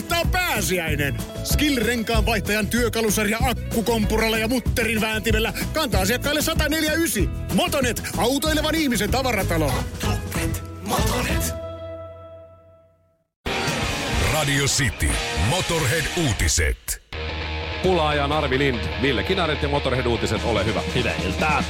kohtaa pääsiäinen. Skill-renkaan vaihtajan työkalusarja akkukompuralla ja mutterin vääntimellä kantaa asiakkaille 149. Motonet, autoilevan ihmisen tavaratalo. Motonet, Motonet. Radio City. Motorhead-uutiset. Pulaajan Arvi Lind, Ville Kinaret ja Motorhead-uutiset, ole hyvä. Hyvää iltaa.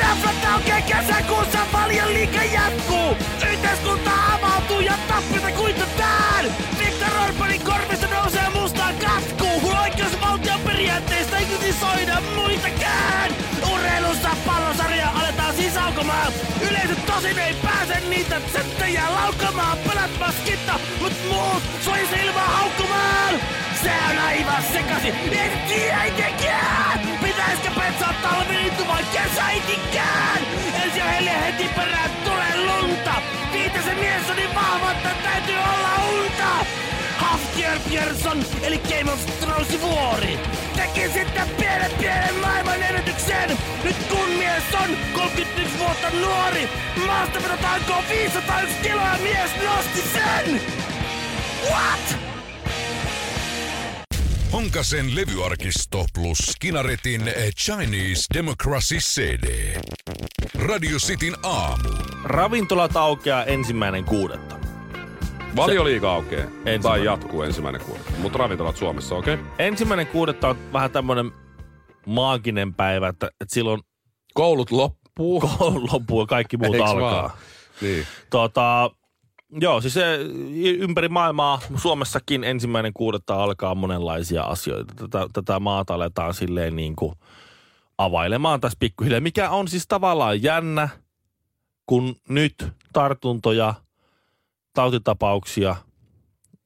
Raflat aukeaa kesäkuussa, paljon liike jatkuu. Yhteiskunta avautuu ja tappita kuitutaan. Viktor Orbanin korvista nousee mustaan katkuu. Oikeusvaltion periaatteista ei kritisoida muitakään. Urheilussa pallosarja aletaan siis aukomaan. Yleisö tosin ei pääse niitä settejä laukamaan. Pelät maskitta, mut muut sois ilmaa haukkumaan. Se on aivan sekasi, en tiedä itekään! Pitäisikö petsaa talviintu vai kesäitikään? Ensi heille heti perään tulee lunta! Viitasen mies on niin vahva, että täytyy olla unta! Haftier Pierson, eli Game of Thrones vuori. Teki sitten pienen pienen maailman ennätyksen. Nyt kun mies on 31 vuotta nuori, maasta vedotaanko 501 kiloa mies nosti sen! What? Honkasen levyarkisto plus Kinaretin Chinese Democracy CD. Radio Cityn aamu. Ravintolat aukeaa ensimmäinen kuudetta. Valioliiga aukeaa. Tai jatkuu ensimmäinen kuudetta. Mutta ravintolat Suomessa, okei? Okay? Ensimmäinen kuudetta on vähän tämmönen maaginen päivä, että, että silloin Koulut loppuu. koulu loppuu ja kaikki muut Eiks alkaa. vaan? Niin. Tota, joo, siis se, ympäri maailmaa, Suomessakin ensimmäinen kuudetta alkaa monenlaisia asioita. Tätä, tätä maata aletaan silleen niin kuin availemaan tässä pikkuhiljaa, mikä on siis tavallaan jännä, kun nyt tartuntoja, tautitapauksia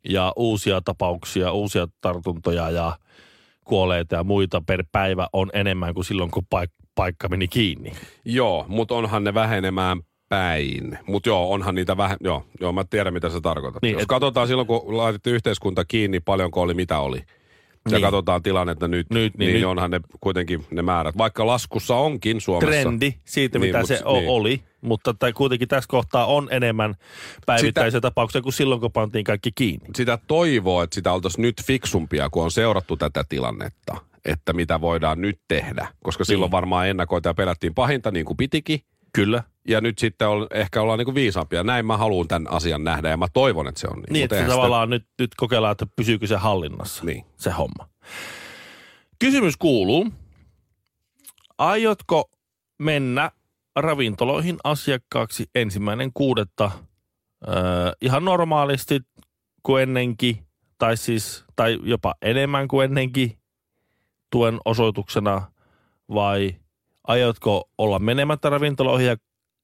ja uusia tapauksia, uusia tartuntoja ja kuolleita ja muita per päivä on enemmän kuin silloin, kun paik- paikka meni kiinni. Joo, mutta onhan ne vähenemään päin. Mutta joo, onhan niitä vähän, joo, joo, mä tiedän mitä sä tarkoitat. Niin, Jos et- katsotaan silloin, kun laitettiin yhteiskunta kiinni, paljonko oli, mitä oli. Ja Niin. katsotaan tilannetta nyt, Nyt, niin niin, nyt- onhan ne kuitenkin ne määrät. Vaikka laskussa onkin Suomessa. trendi siitä, Niin, mitä mut se niin. oli, mutta tai kuitenkin tässä kohtaa on enemmän päivittäisiä tapauksia kuin silloin, kun pantiin kaikki kiinni. Sitä toivoo, että sitä oltaisiin nyt fiksumpia, kun on seurattu tätä tilannetta, että mitä voidaan nyt tehdä. Koska silloin Niin. varmaan ennakoita ja pelättiin pahinta niin kuin pitikin. Kyllä. Ja nyt sitten on, ehkä ollaan niin kuin viisaampia. Näin mä haluan tämän asian nähdä ja mä toivon, että se on niin. Niin, että eihän sitä- tavallaan nyt, nyt kokeillaan, että pysyykö se hallinnassa, Niin. se homma. Kysymys kuuluu, aiotko mennä ravintoloihin asiakkaaksi ensimmäinen kuudetta öö, ihan normaalisti kuin ennenkin, tai siis, tai jopa enemmän kuin ennenkin tuen osoituksena, vai aiotko olla menemättä ravintoloihin ja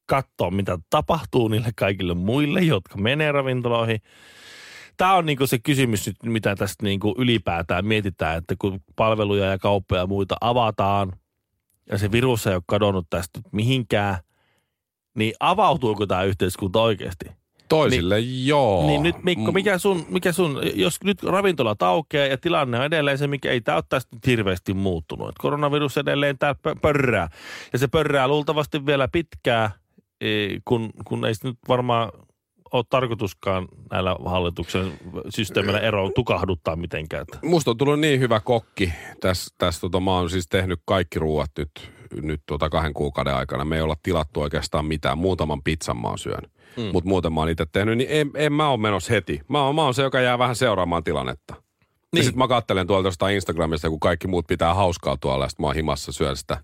katsoa, mitä tapahtuu niille kaikille muille, jotka menee ravintoloihin. Tämä on niinku se kysymys nyt, mitä tästä niinku ylipäätään mietitään, että kun palveluja ja kauppoja ja muita avataan, ja se virus ei ole kadonnut tästä mihinkään, niin avautuuko tämä yhteiskunta oikeasti? Toisille niin, joo. Niin nyt Mikko, mikä sun, mikä sun, jos nyt ravintolat aukeaa ja tilanne on edelleen se, mikä ei tämä ole tästä hirveästi muuttunut. Et koronavirus edelleen pö- pörrää. Ja se pörrää luultavasti vielä pitkää, eh, kun, kun ei se nyt varmaan ole tarkoituskaan näillä hallituksen systeemillä ero tukahduttaa mitenkään. Musta on tullut niin hyvä kokki. Tässä, tässä tota, mä oon siis tehnyt kaikki ruuat nyt, nyt tota kahden kuukauden aikana. Me ei olla tilattu oikeastaan mitään. Muutaman pizzan mä oon syönyt. Mm. Mutta muuten mä oon itse tehnyt, niin en, en mä ole menossa heti. Mä oon, mä oon se, joka jää vähän seuraamaan tilannetta. Niin. Ja sitten mä kattelen tuolta jostain Instagramista, kun kaikki muut pitää hauskaa tuolla, ja sit mä oon himassa syön sitä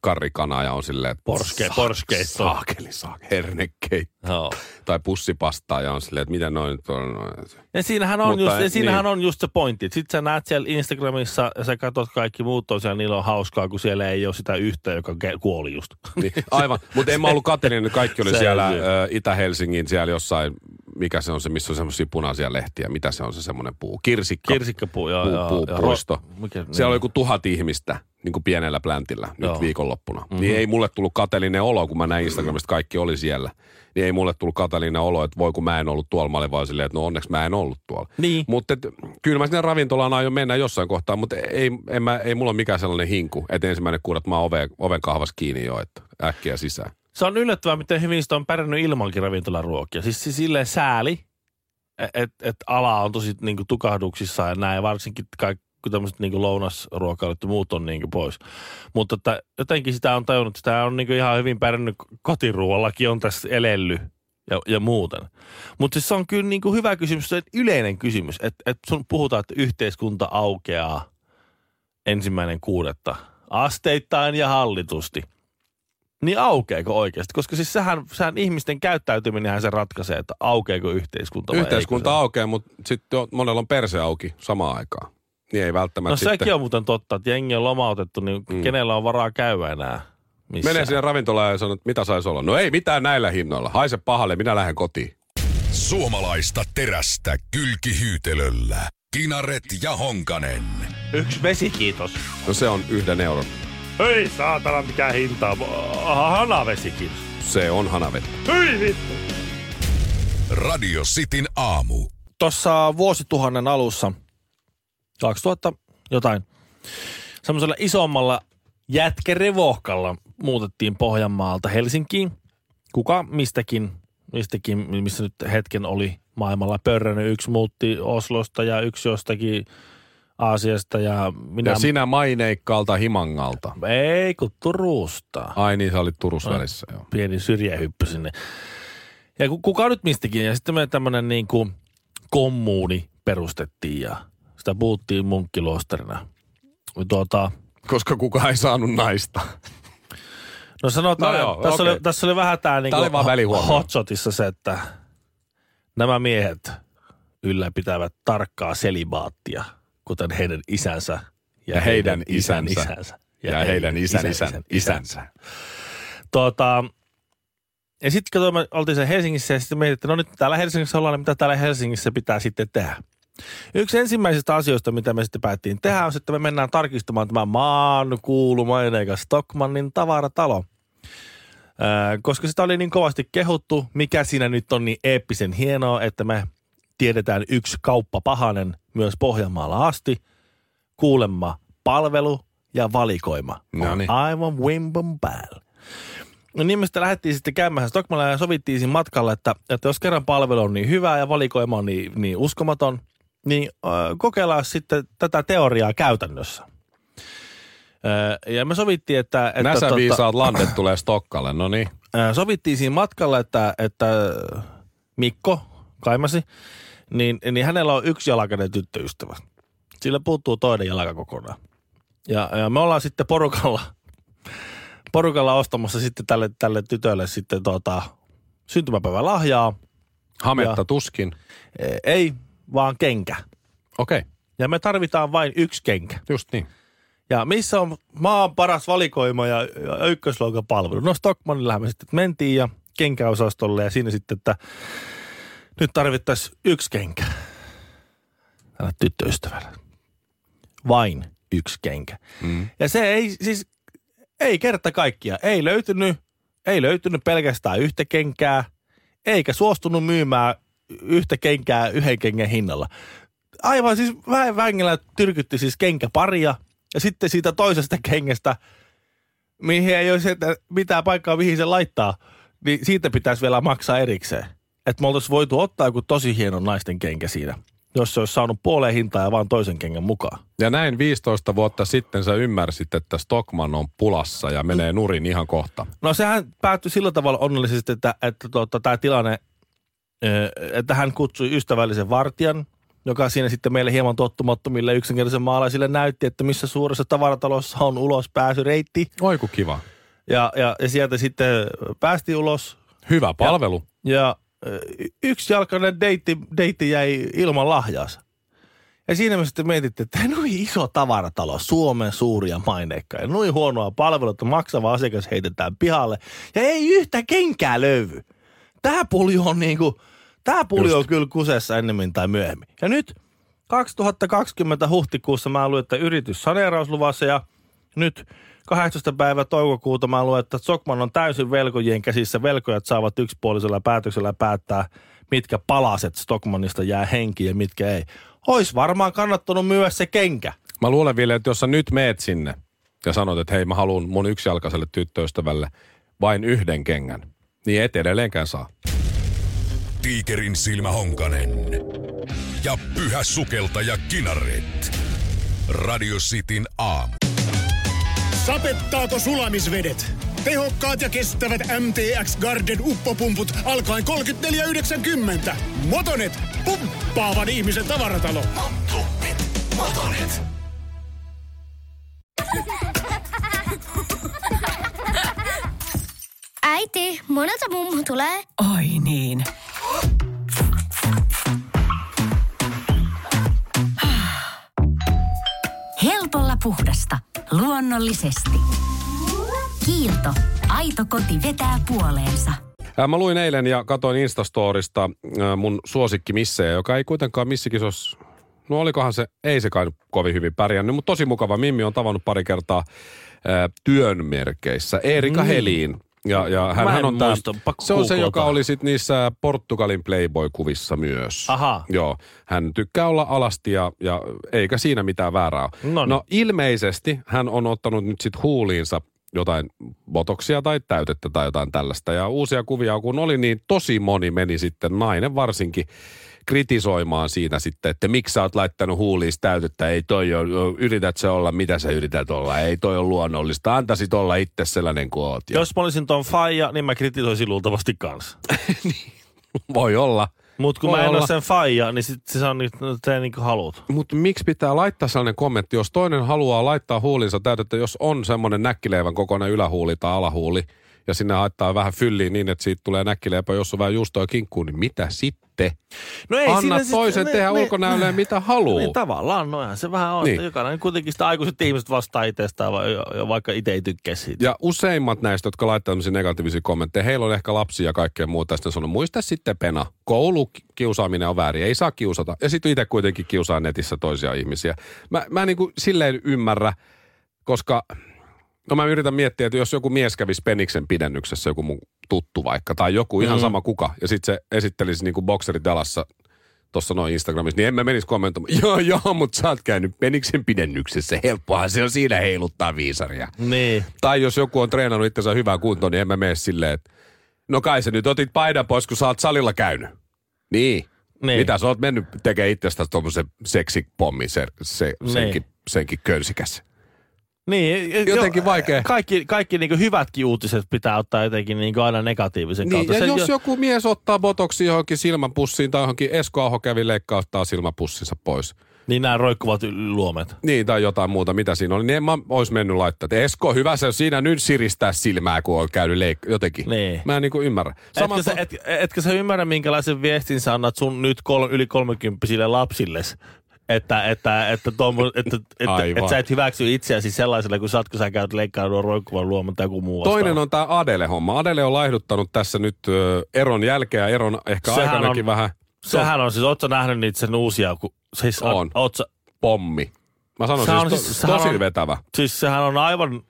karrikanaa ja on silleen, että Porske- sa- porskeitto. Saakeli, saakeli, hernekeitto. Joo. Tai pussipastaa ja on silleen, että miten noin nyt on. Noin. Ja siinähän on, Mutta just, ja siinähän niin. on just se pointti. Sitten sä näet siellä Instagramissa ja sä katsot kaikki muut on siellä, niillä on hauskaa, kun siellä ei ole sitä yhtä, joka kuoli just. Niin, aivan, mutta en mä ollut kateellinen, kaikki oli Se siellä Itä-Helsingin, siellä jossain, mikä se on se, missä on semmoisia punaisia lehtiä, mitä se on se semmoinen puu, kirsikka, Kirsikkapuu, joo, puu, joo, puu, joo. puisto. Ro- mikä- Siellä niin. oli joku tuhat ihmistä niin kuin pienellä pläntillä nyt Joo. viikonloppuna. Mm-hmm. Niin ei mulle tullut kateellinen olo, kun mä näin Instagramista, kaikki oli siellä. Niin ei mulle tullut kateellinen olo, että voi kun mä en ollut tuolla. Mä olin vaan silleen, että no onneksi mä en ollut tuolla. Niin. Mutta kyllä mä sinne ravintolaan aion mennä jossain kohtaa, mutta ei, en mä, ei mulla ole mikään sellainen hinku, että ensimmäinen kuudet mä oon oven, oven kahvas kiinni jo, että äkkiä sisään. Se on yllättävää, miten hyvin sitä on pärjännyt ilmankin ravintolaruokia. Siis, siis silleen sääli, että et ala on tosi niin kuin tukahduksissa ja näin, varsinkin kaikki tämmöiset niin lounasruokailut ja muut on niin kuin pois. Mutta että jotenkin sitä on tajunnut, että sitä on niin kuin ihan hyvin pärjännyt kotiruoallakin on tässä elellyt ja, ja muuten. Mutta siis se on kyllä niin kuin hyvä kysymys, se yleinen kysymys, että, että sun puhutaan, että yhteiskunta aukeaa ensimmäinen kuudetta asteittain ja hallitusti. Niin aukeeko oikeasti? Koska siis sehän, sehän ihmisten käyttäytyminenhän se ratkaisee, että aukeeko yhteiskunta vai Yhteiskunta eikö aukeaa, mutta sitten monella on perse auki samaan aikaan. Niin ei välttämättä No sitten. sekin on muuten totta, että jengi on lomautettu, niin mm. kenellä on varaa käydä enää missään. Menee sinne ravintolaan ja sanoo, että mitä saisi olla. No ei mitään näillä hinnoilla. Haise pahalle, minä lähden kotiin. Suomalaista terästä kylkihyytelöllä. Kinaret ja Honkanen. Yksi vesi, kiitos. No se on yhden euron. Ei saatana, mikä hinta. Aha, hanavesi, kiitos. Se on hanavettä. Hyi vittu. Radio Cityn aamu. Tuossa vuosituhannen alussa, 2000 jotain, semmoisella isommalla jätkerevohkalla muutettiin Pohjanmaalta Helsinkiin. Kuka mistäkin, mistäkin, missä nyt hetken oli maailmalla pörrännyt. Yksi muutti Oslosta ja yksi jostakin Aasiasta ja minä... Ja sinä maineikkaalta Himangalta. Ei, kun Turusta. Ai niin, sä olit Turussa välissä, joo. pieni syrjähyppy sinne. Ja ku- kuka nyt mistäkin. Ja sitten me tämmöinen niin kuin kommuuni perustettiin ja sitä puhuttiin munkkiluostarina. Tuota, Koska kukaan ei saanut naista. no sanotaan, No joo, tässä, oli, tässä oli vähän niin Tää oli vaan välihuomio. hotshotissa se, että nämä miehet ylläpitävät tarkkaa selibaattia, kuten heidän isänsä ja, Ja heidän isän isänsä. isänsä. Ja, heidän isän, isän, isänsä. Tota, ja sitten kun me oltiin sen Helsingissä ja sitten mietin, että no nyt täällä Helsingissä ollaan, niin mitä täällä Helsingissä pitää sitten tehdä. Yksi ensimmäisistä asioista, mitä me sitten päättiin tehdä, on se, että me mennään tarkistamaan tämä maan kuulu maineikas Stockmannin tavaratalo. Ää, koska sitä oli niin kovasti kehuttu, mikä siinä nyt on niin eeppisen hienoa, että me tiedetään yksi kauppapahanen myös Pohjanmaalla asti. Kuulemma palvelu ja valikoima No niin. aivan wimbon päällä. No niin me sitten lähdettiin sitten käymään Stockmalla ja sovittiin siinä matkalla, että, että jos kerran palvelu on niin hyvä ja valikoima on niin, niin uskomaton, niin äh, kokeillaan sitten tätä teoriaa käytännössä. Äh, ja me sovittiin, että... että Näsä tota- viisaat landet tulee Stokkalle, no niin. Ää, sovittiin siinä matkalla, että, että Mikko Kaimasi, niin, niin hänellä on yksi jalkainen tyttöystävä. Sillä puuttuu toinen jalka kokonaan. Ja, ja me ollaan sitten porukalla, porukalla ostamassa sitten tälle, tälle tytölle sitten tota, syntymäpäivän lahjaa. Hametta Ja- tuskin. E, Ei, vaan kenkä. Okei, okay, Ja me tarvitaan vain yksi kenkä. just niin. Ja missä on maan paras valikoima ja, ja ykkösluokan palvelu? No Stockmannillahan me sitten mentiin ja kenkäosastolle ja siinä sitten, että nyt tarvittaisiin yksi kenkä. Tällä tyttöystävällä. Vain yksi kenkä. Mm. Ja se ei siis, ei kerta kaikkia, ei löytynyt, ei löytynyt pelkästään yhtä kenkää, eikä suostunut myymään yhtä kenkää yhden kengän hinnalla. Aivan siis väen vängellä tyrkytti siis kenkäparia ja sitten siitä toisesta kengästä, mihin ei että mitään paikkaa, mihin se laittaa, niin siitä pitäisi vielä maksaa erikseen. Että me oltaisiin voitu ottaa joku tosi hieno naisten kenkä siinä, jos se olisi saanut puoleen hintaa ja vaan toisen kengän mukaan. Ja näin 15 vuotta sitten sä ymmärsit, että Stockman on pulassa ja menee nurin ihan kohta. No sehän päättyi sillä tavalla onnellisesti, että, että tota, tämä tilanne, että hän kutsui ystävällisen vartijan, joka siinä sitten meille hieman tottumattomille yksinkertaisen maalaisille näytti, että missä suuressa tavaratalossa on ulospääsyreitti. Oi ku kiva. Ja, ja, ja sieltä sitten päästiin ulos Hyvä palvelu. ja ö, yksi jalkainen deitti, deitti jäi ilman lahjaansa. Ja siinä me sitten mietittiin, että noin iso tavaratalo, Suomen suuria maineikkaa, ja noin huonoa palvelua, maksava asiakas heitetään pihalle, ja ei yhtä kenkää löydy. Tämä pulju on niinku, tämä pulju on kyllä kusessa ennemmin tai myöhemmin. Ja nyt 2020 huhtikuussa mä luin, että yritys saneerausluvassa ja nyt 18. päivä toukokuuta mä luin, että Sokman on täysin velkojien käsissä. Velkojat saavat yksipuolisella päätöksellä päättää, mitkä palaset Stockmanista jää henkiin ja mitkä ei. Ois varmaan kannattanut myydä se kenkä. Mä luulen vielä, että jos sä nyt meet sinne ja sanot, että hei mä haluan mun yksijalkaiselle tyttöystävälle vain yhden kengän, niin et edelleenkään saa. Tiikerin silmä Honkanen ja pyhä sukeltaja Kinaret. Radio Cityn aamu. Sapettaako sulamisvedet? Tehokkaat ja kestävät MTX Garden uppopumput alkaen 34,90. Motonet, pumppaavan ihmisen tavaratalo. Motonet. Motonet. Äiti, monelta mummu tulee? Oi niin. Puhdasta. Luonnollisesti. Kiilto. Aito koti vetää puoleensa. Mä luin eilen ja katoin Instastorista mun suosikki missejä, joka ei kuitenkaan missikisos... No olikohan se, ei se kai nyt kovin hyvin pärjännyt, mutta tosi mukava. Mimmi on tavannut pari kertaa ää, työn merkeissä. Erika Mm. Heliin. Ja, ja hän, hän on tää, pakko se on se, joka oli sit niissä Portugalin Playboy-kuvissa myös. Aha. Joo, hän tykkää olla alasti ja, ja eikä siinä mitään väärää ole. Noniin. No ilmeisesti hän on ottanut nyt sit huuliinsa jotain botoksia tai täytettä tai jotain tällaista. Ja uusia kuvia kun oli, niin tosi moni meni sitten, nainen varsinkin, kritisoimaan siinä sitten, että miksi sä oot laittanut huuliis täytettä, ei toi ole, yrität se olla, mitä sä yrität olla, ei toi ole luonnollista, antaisit olla itse sellainen kuin oot. Ja Jos mä olisin ton faija, niin mä kritisoisin luultavasti kanssa. voi olla. Mut kun Voi mä en olla. ole sen faija, niin sit se on nyt, te niin kuin haluat. Mutta miksi pitää laittaa sellainen kommentti, jos toinen haluaa laittaa huulinsa täytettä, jos on semmoinen näkkileivän kokoinen ylähuuli tai alahuuli, ja sinne haittaa vähän fylliin niin, että siitä tulee näkkileipä, jos on vähän juustoa kinkkuun, niin mitä sitten? No Anna siinä sit- toisen ne- tehdä ne- ulkonäölleen mitä haluaa. Niin tavallaan, noinhan se vähän on. Niin. Jokainen kuitenkin sitä aikuiset ihmiset vastaa itsestään, vaikka itse ei tykkää siitä. Ja useimmat näistä, jotka laittaa tämmöisiä negatiivisia kommentteja, heillä on ehkä lapsia ja kaikkea muuta. Sitten sanoo, muista sitten pena, koulukiusaaminen on väärin, ei saa kiusata. Ja sitten itse kuitenkin kiusaa netissä toisia ihmisiä. Mä, mä niin kuin silleen ymmärrä, koska no mä yritän miettiä, että jos joku mies kävisi peniksen pidennyksessä, joku mun tuttu vaikka, tai joku ihan Mm. sama kuka, ja sitten se esittelisi niin kuin bokserit jalassa tuossa noin Instagramissa, niin en mä menisi kommentoimaan, joo joo, mutta sä oot käynyt peniksen pidennyksessä, helppohan se on siinä heiluttaa viisaria. Niin. Tai jos joku on treenannut itsensä hyvää kuntoon, niin en mä mene silleen, että no kai sä nyt otit paidan pois, kun sä oot salilla käynyt. Niin. Niin. Mitä sä oot mennyt tekemään itsestäsi tuommoisen seksipommin, se, se, Niin. senkin, senkin könsikäs. Niin, Jotenkin vaikea. Kaikki, kaikki niin hyvätkin uutiset pitää ottaa jotenkin niin aina negatiivisen Niin, kautta. ja jos jo- joku mies ottaa botoksi johonkin silmäpussiin tai johonkin Esko Aho kävi leikkauttaa silmäpussinsa pois. Niin nämä roikkuvat luomet. Niin, tai jotain muuta, mitä siinä oli, niin en mä ois mennyt laittaa. että Esko, hyvä se siinä nyt siristää silmää, kun on käynyt leik- jotenkin. Niin. Mä en niin kuin ymmärrä. Etkö sä, et, etkö sä ymmärrä, minkälaisen viestin sä annat sun nyt kol, yli kolmekymppisille lapsilles? Että, että, että, tommo, että, että, että, että sä et hyväksy itseäsi sellaiselle, kun sä oot, kun sä käyt leikkailua roikkuvan luoman tai joku muu Toinen vastaava. on tämä Adele-homma. Adele on laihduttanut tässä nyt ö, eron jälkeä, eron ehkä Sehän aikanakin on- vähän Sehän on siis, oot sä nähnyt niitä sen uusia, kun, siis on. On. Oot sä, pommi. Mä sanon Se siis, on to, siis- sehän tosi on- vetävä. siis sehän on aivan,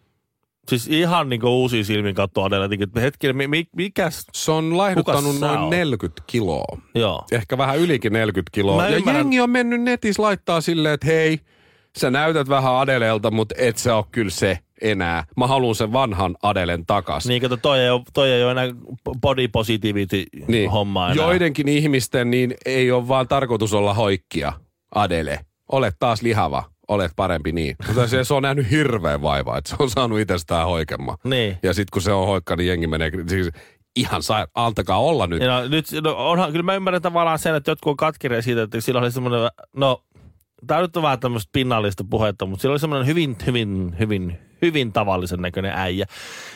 siis ihan niinku uusia silmin katsoa Adele, että hetkinen, mi, mi, mikäs, Se on laihduttanut noin oot? 40 kiloa. joo. Ehkä vähän ylikin 40 kiloa. Mä ja ymmärrän- jengi on mennyt netissä laittaa silleen, että hei, sä näytät vähän Adelelta, mutta et sä oo kyllä se enää. Mä haluan sen vanhan Adelen takas. Niin kato, toi ei ole, toi ei ole enää body positivity Niin. homma enää. Joidenkin ihmisten niin ei ole vaan tarkoitus olla hoikkia, Adele. Olet taas lihava, olet parempi niin. Mutta se, se on nähnyt hirveän vaivaa, että se on saanut itsestään hoikemman. Niin. Ja sitten kun se on hoikka, niin jengi menee, siis ihan saa, antakaa olla nyt. No, nyt, no, onhan, kyllä mä ymmärrän tavallaan sen, että jotkut on katkeria siitä, että sillä oli semmoinen, no, tämä nyt on vähän tämmöistä pinnallista puhetta, mutta sillä oli semmoinen hyvin, hyvin, hyvin, hyvin tavallisen näköinen äijä.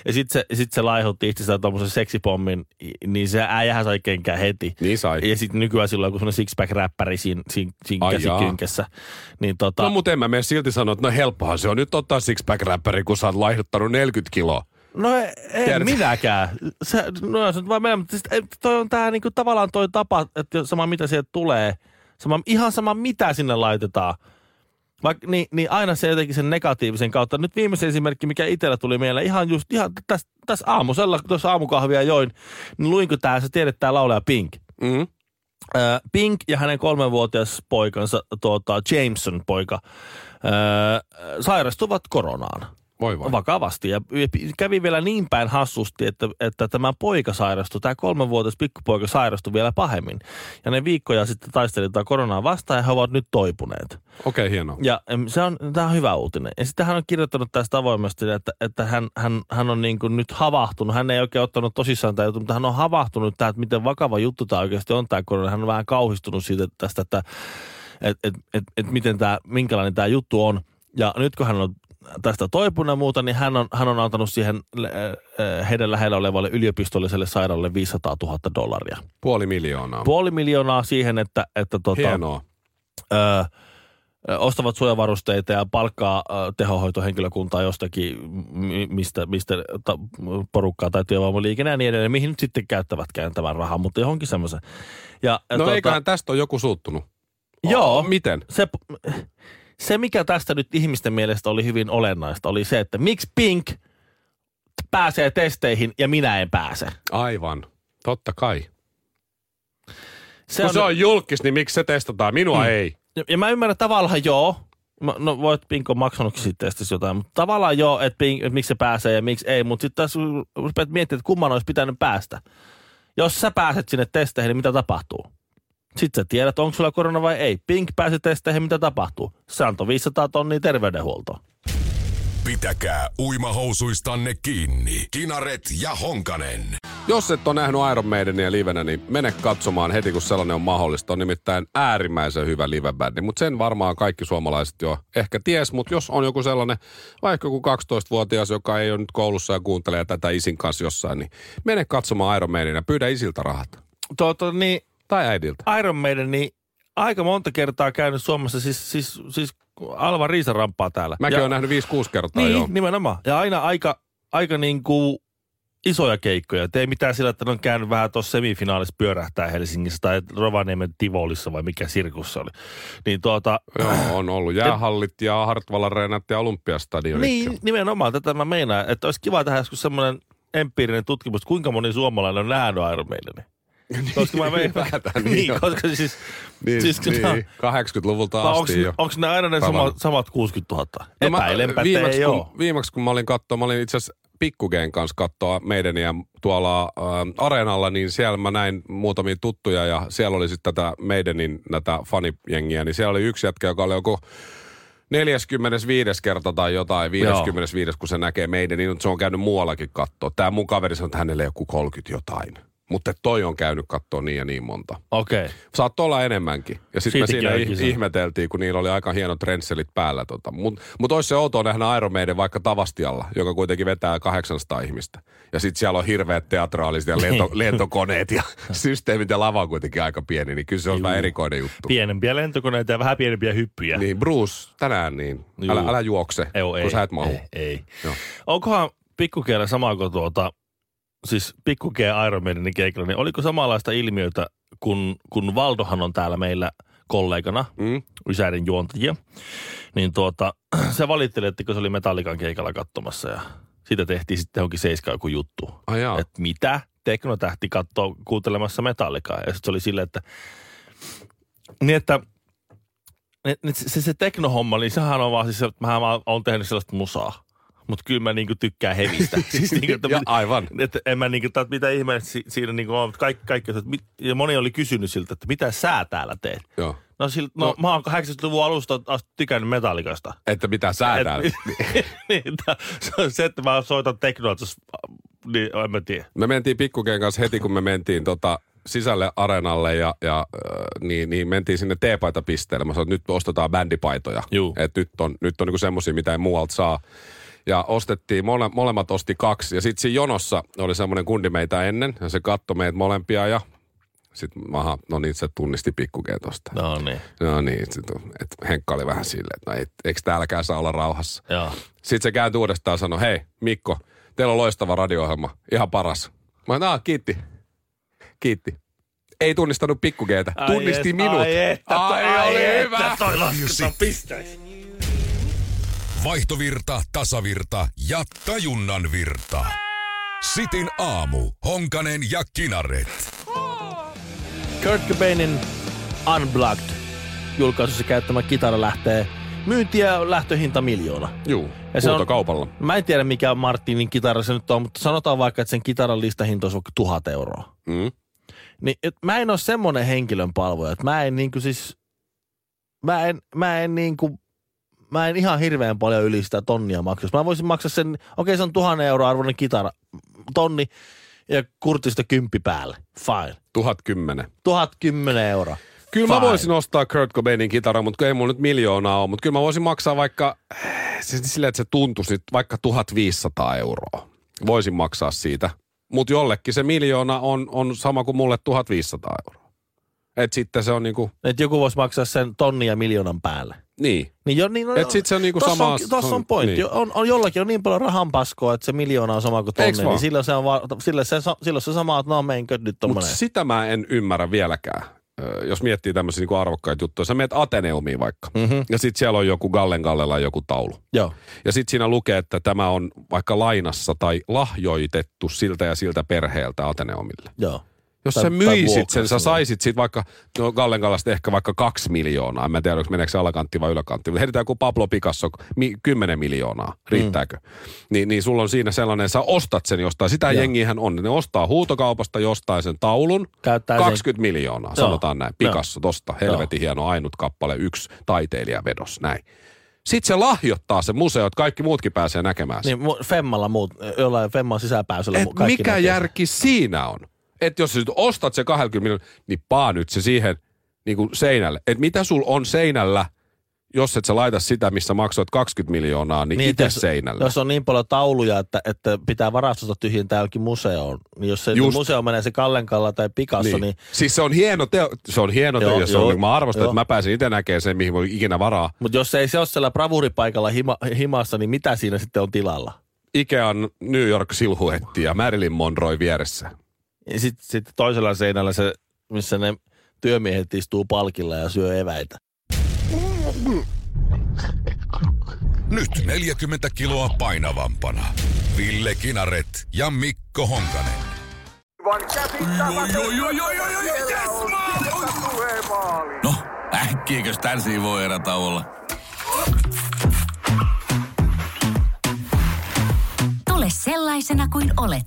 Ja sitten se, sit se laihutti itsestään tuommoisen seksipommin, niin se äijähän sai kenkään heti. Niin sai. Ja sitten nykyään sillä on joku semmoinen six-pack-räppäri siinä, siinä, siinä Ai käsikynkässä. Niin tota, No mutta en mä mene silti sanoa, että no helppohan se on nyt ottaa six-pack-räppäri, kun sä oot laihduttanut 40 kiloa. No ei, ei Tiedät- minäkään. Se, no se nyt vaan mennä, mutta siis, toi on tää niinku tavallaan toi tapa, että sama mitä sieltä tulee, sama, ihan sama mitä sinne laitetaan. Vaik, niin, niin, aina se jotenkin sen negatiivisen kautta. Nyt viimeisen esimerkki, mikä itsellä tuli mieleen, ihan just ihan tässä täs aamusella, kun tuossa aamukahvia join, niin luinko tää, sä tiedät tää laulaja Pink. Mm. Pink ja hänen kolmenvuotias poikansa, tuota, Jameson poika, sairastuvat koronaan. Voi vai. Vakavasti. Ja kävi vielä niin päin hassusti, että, että tämä poika sairastui, tämä kolmenvuotias pikkupoika sairastui vielä pahemmin. Ja ne viikkoja sitten taisteli tätä koronaa vastaan ja he ovat nyt toipuneet. Okei, okay, hienoa. Ja se on, tämä on hyvä uutinen. Ja sitten hän on kirjoittanut tästä avoimesti, että, että hän, hän, hän on niin kuin nyt havahtunut. Hän ei oikein ottanut tosissaan juttu, mutta hän on havahtunut tähän, että miten vakava juttu tämä oikeasti on tämä korona. Hän on vähän kauhistunut siitä tästä, että et, et, et, et miten tämä, minkälainen tämä juttu on. Ja nyt kun hän on tästä toipunut ja muuta, niin hän on, hän on antanut siihen äh, heidän lähellä olevalle yliopistolliselle sairaalalle 500 000 dollaria. Puoli miljoonaa. Puoli miljoonaa siihen, että, että tota, Hienoa. ö, ostavat suojavarusteita ja palkkaa tehohoitohenkilökuntaa jostakin, mi- mistä, mistä ta, porukkaa tai työvoimaliikenne ja niin edelleen, mihin nyt sitten käyttävätkään tämän rahan, mutta johonkin semmoisen. Ja, No eiköhän tästä ole joku suuttunut. Joo. Oh, miten? Se, se, mikä tästä nyt ihmisten mielestä oli hyvin olennaista, oli se, että miksi Pink pääsee testeihin ja minä en pääse. Aivan. Totta kai. Se Kun on... se on julkis, niin miksi se testataan? Minua mm. ei. Ja, ja mä ymmärrän tavallaan joo. Mä- No voit Pink on maksanutkin siitä testistä jotain, mutta tavallaan joo, että, Pink, että miksi se pääsee ja miksi ei. Mutta sitten tässä rupeat miettimään, että kumman olisi pitänyt päästä. Jos sä pääset sinne testeihin, niin mitä tapahtuu? Sitten sä tiedät, onko sulla korona vai ei. Pink pääsi testeihin, mitä tapahtuu? Se antoi 500 tonnia terveydenhuoltoon. Pitäkää uimahousuistanne kiinni. Kinaret ja Honkanen. Jos et ole nähnyt Iron Maidenia livenä, niin mene katsomaan heti, kun sellainen on mahdollista. On nimittäin äärimmäisen hyvä livebändi, mutta sen varmaan kaikki suomalaiset jo ehkä ties, mutta jos on joku sellainen, vaikka joku 12-vuotias, joka ei ole nyt koulussa ja kuuntelee tätä isin kanssa jossain, niin mene katsomaan Iron Maidenia, pyydä isiltä rahat. Tuota, niin Tai äidiltä. Iron Maiden, niin aika monta kertaa käynyt Suomessa, siis, siis, siis Alva Riisa ramppaa täällä. Mäkin olen nähnyt 5-6 kertaa Niin, jo. nimenomaan. Ja aina aika, aika niin kuin isoja keikkoja. Et ei mitään sillä, että ne on käynyt vähän tuossa semifinaalissa pyörähtää Helsingissä tai Rovaniemen Tivolissa vai mikä sirkus se oli. Niin tuota, Joo, on ollut jäähallit ja Hartwall Arenat ja Olympiastadionit. niin nimenomaan tätä mä meinaan, että olisi kiva tehdä joskus semmoinen empiirinen tutkimus, kuinka moni suomalainen on nähnyt Iron Maidenin. Koska mä vein, Ylipäätään, niin niin, on. koska siis, Niin, siis niin, 80-luvulta onko, asti jo. onko ne aina ne Pelannut. samat, samat 60 000? No mä- Epäilenpä, että viimeksi, ei kun, ole. viimeksi kun mä olin katsoa, mä olin itse asiassa Pikkugeen kanssa katsoa meidän ja tuolla äh, areenalla, niin siellä mä näin muutamia tuttuja ja siellä oli sitten tätä meidänin näitä fanijengiä, niin siellä oli yksi jätkä, joka oli joku 45 kerta tai jotain, 55, kun se näkee meidän, niin se on käynyt muuallakin katsoa. Tämä mun kaveri sanoi, että hänelle joku 30 jotain. Mutta toi on käynyt katsoa niin ja niin monta. Okei. Okay. Saattoi olla enemmänkin. Ja sitten me siinä ih- ihmeteltiin, kun niillä oli aika hienot rensselit päällä. Tota. Mutta mut olisi se outoa nähdä Iron Maiden vaikka Tavastialla, joka kuitenkin vetää 800 ihmistä. Ja sitten siellä on hirveät teatraaliset ja lento, lentokoneet ja systeemit ja lava on kuitenkin aika pieni. Niin kyllä se on vähän erikoinen juttu. Pienempiä lentokoneita ja vähän pienempiä hyppyjä. Niin Bruce, tänään niin. Älä, Juu. älä juokse, Joo, ei, kun sä et mahu. ei, ei. Joo. Onkohan pikkukeellä sama kuin tuota, siis pikkukeen Iron Maidenin keikalla, niin oliko samanlaista ilmiötä, kun, kun Valdohan on täällä meillä kollegana, Mm? Ysäiden juontajia, niin tuota, se valitteli, että kun se oli Metallikan keikalla katsomassa ja siitä tehtiin sitten johonkin seiskaan joku juttu. Jaa. Että mitä? Teknotähti katsoo kuuntelemassa Metallikaa. Ja sitten se oli silleen, että niin että ne- ne- se, se teknohomma, niin sehän on vaan siis, että mä oon tehnyt sellaista musaa. Mutta kyllä mä niinku tykkään hevistä. siis niinku, että, Ja aivan. Että en mä niinku, että mitä ihmeessä si- siinä niinku on. Kaikki, kaikki, että mit, ja moni oli kysynyt siltä, että mitä sä täällä teet? Joo. No, sillä, no, No. mä oon 80-luvun alusta asti tykännyt metallikasta. Että mitä sä Et- täällä. niin, se on se, että mä soitan teknoa, niin en mä tiedä. Me mentiin Pikkukeen kanssa heti, kun me mentiin tota sisälle areenalle ja, ja äh, niin, niin, mentiin sinne teepaitapisteelle. Mä sanoin, että nyt ostetaan bändipaitoja. Et nyt on, nyt on niinku semmosia, mitä ei muualta saa. Ja ostettiin, mole, molemmat osti kaksi. Ja sitten siinä jonossa oli semmoinen kundi meitä ennen. Ja se katsoi meitä molempia ja sitten aha, no niin, se tunnisti pikkukeen tosta. No niin, No niin, sit, et Henkka oli vähän silleen, että no et, eikö täälläkään saa olla rauhassa. joo. Sitten se kääntyi uudestaan ja sanoi, hei Mikko, teillä on loistava radio-ohjelma, ihan paras. Mä sanoin, kiitti, kiitti. Ei tunnistanut pikkugeetä, Ai tunnisti et, minut. Ai että, ai, ai oli että, hyvä. toi lasketaan pisteisiin. Vaihtovirta, tasavirta ja tajunnan virta. Sitin aamu. Honkanen ja Kinaret. Kurt Cobainin Unplugged julkaisussa käyttämä kitara lähtee myynti- ja lähtöhinta miljoona. Juu, Ja se on- huutokaupalla. Mä en tiedä mikä Martinin kitara se nyt on, mutta sanotaan vaikka, että sen kitaran listahinta olisi vaikka tuhat euroa. Mm. Niin et mä en ole semmoinen henkilön palvoja, että mä en niinku siis, mä en, mä en niinku, mä en ihan hirveän paljon yli sitä tonnia maksaisi. Mä voisin maksaa sen, okei se on tuhannen euroa arvoinen kitara, tonni ja kurtista kymppi päälle. Fine. Tuhat kymmenen. Tuhat kymmenen euroa. Kyllä mä Fine. voisin ostaa Kurt Cobainin kitaran, mutta kun ei mulla nyt miljoonaa ole. Mutta kyllä mä voisin maksaa vaikka, siis silleen, että se tuntuisi nyt vaikka 1500 euroa. Voisin maksaa siitä. Mutta jollekin se miljoona on, on sama kuin mulle 1500 euroa. Et sitten se on niinku, Että joku voisi maksaa sen tonnia ja miljoonan päälle. niin. Niin jo, niin, no, Et sit se on niinku tossa sama- On, tossa on pointti. niin. On, on, jollakin on niin paljon rahan paskoa, että se miljoona on sama kuin vaan? Niin silloin se on, va, silloin se, silloin se sama, että no meinkö nyt tommonen. sitä mä en ymmärrä vieläkään. Jos miettii tämmöisiä niinku arvokkaita juttuja. Sä meet Ateneumiin vaikka. Mm-hmm. Ja sitten siellä on joku Gallen Gallella joku taulu. Joo. Ja sitten siinä lukee, että tämä on vaikka lainassa tai lahjoitettu siltä ja siltä perheeltä Ateneumille. Joo. Jos Tai- sä myisit sen, sä sen. saisit sit vaikka, no Gallengallasta ehkä vaikka kaksi miljoonaa. En Mä en tiedä, onko meneekö se alakantti vai yläkantti. Mutta heitetään kuin Pablo Picasso, mi, 10 miljoonaa. Riittääkö? Mm. Ni, niin sulla on siinä sellainen, sä ostat sen jostain. Sitä Joo. jengihän on. Ne ostaa huutokaupasta jostain sen taulun. Käyttää sen- 20 miljoonaa, Joo. sanotaan näin. Picasso tosta, helvetin hieno ainut kappale, yksi taiteilija vedos, näin. Sitten se lahjoittaa se museo, että kaikki muutkin pääsee näkemään sen. Niin Femmalla muut, jollain Femman sisäpääsyllä Et kaikki mikä näkee sen. järki siinä on? Että jos sä nyt ostat se 20 miljoonaa, niin paa nyt se siihen niin kuin seinälle. Et mitä sul on seinällä, jos et sä laita sitä, missä maksoit 20 miljoonaa, niin, niin että itse seinälle. Jos on niin paljon tauluja, että, että pitää varastosta tyhjentää johonkin museoon, niin jos se Just. museo menee se Kallenkalla tai Picasso, niin, niin Siis se on hieno teo, se on hieno teo, Joo, se on, joo, niin mä arvostan, joo. että mä pääsen itse näkemään sen, mihin voi ikinä varaa. mutta jos ei se ole siellä bravuripaikalla hima, himassa, niin mitä siinä sitten on tilalla? Ikean New York silhuetti ja Marilyn Monroe vieressä. Ja sitten sit toisella seinällä se, missä ne työmiehet istuu palkilla ja syö eväitä. Nyt 40 kiloa painavampana. Ville Kinaret ja Mikko Honkanen. No, äkkiäkös tän voi erä olla? Tule sellaisena kuin olet,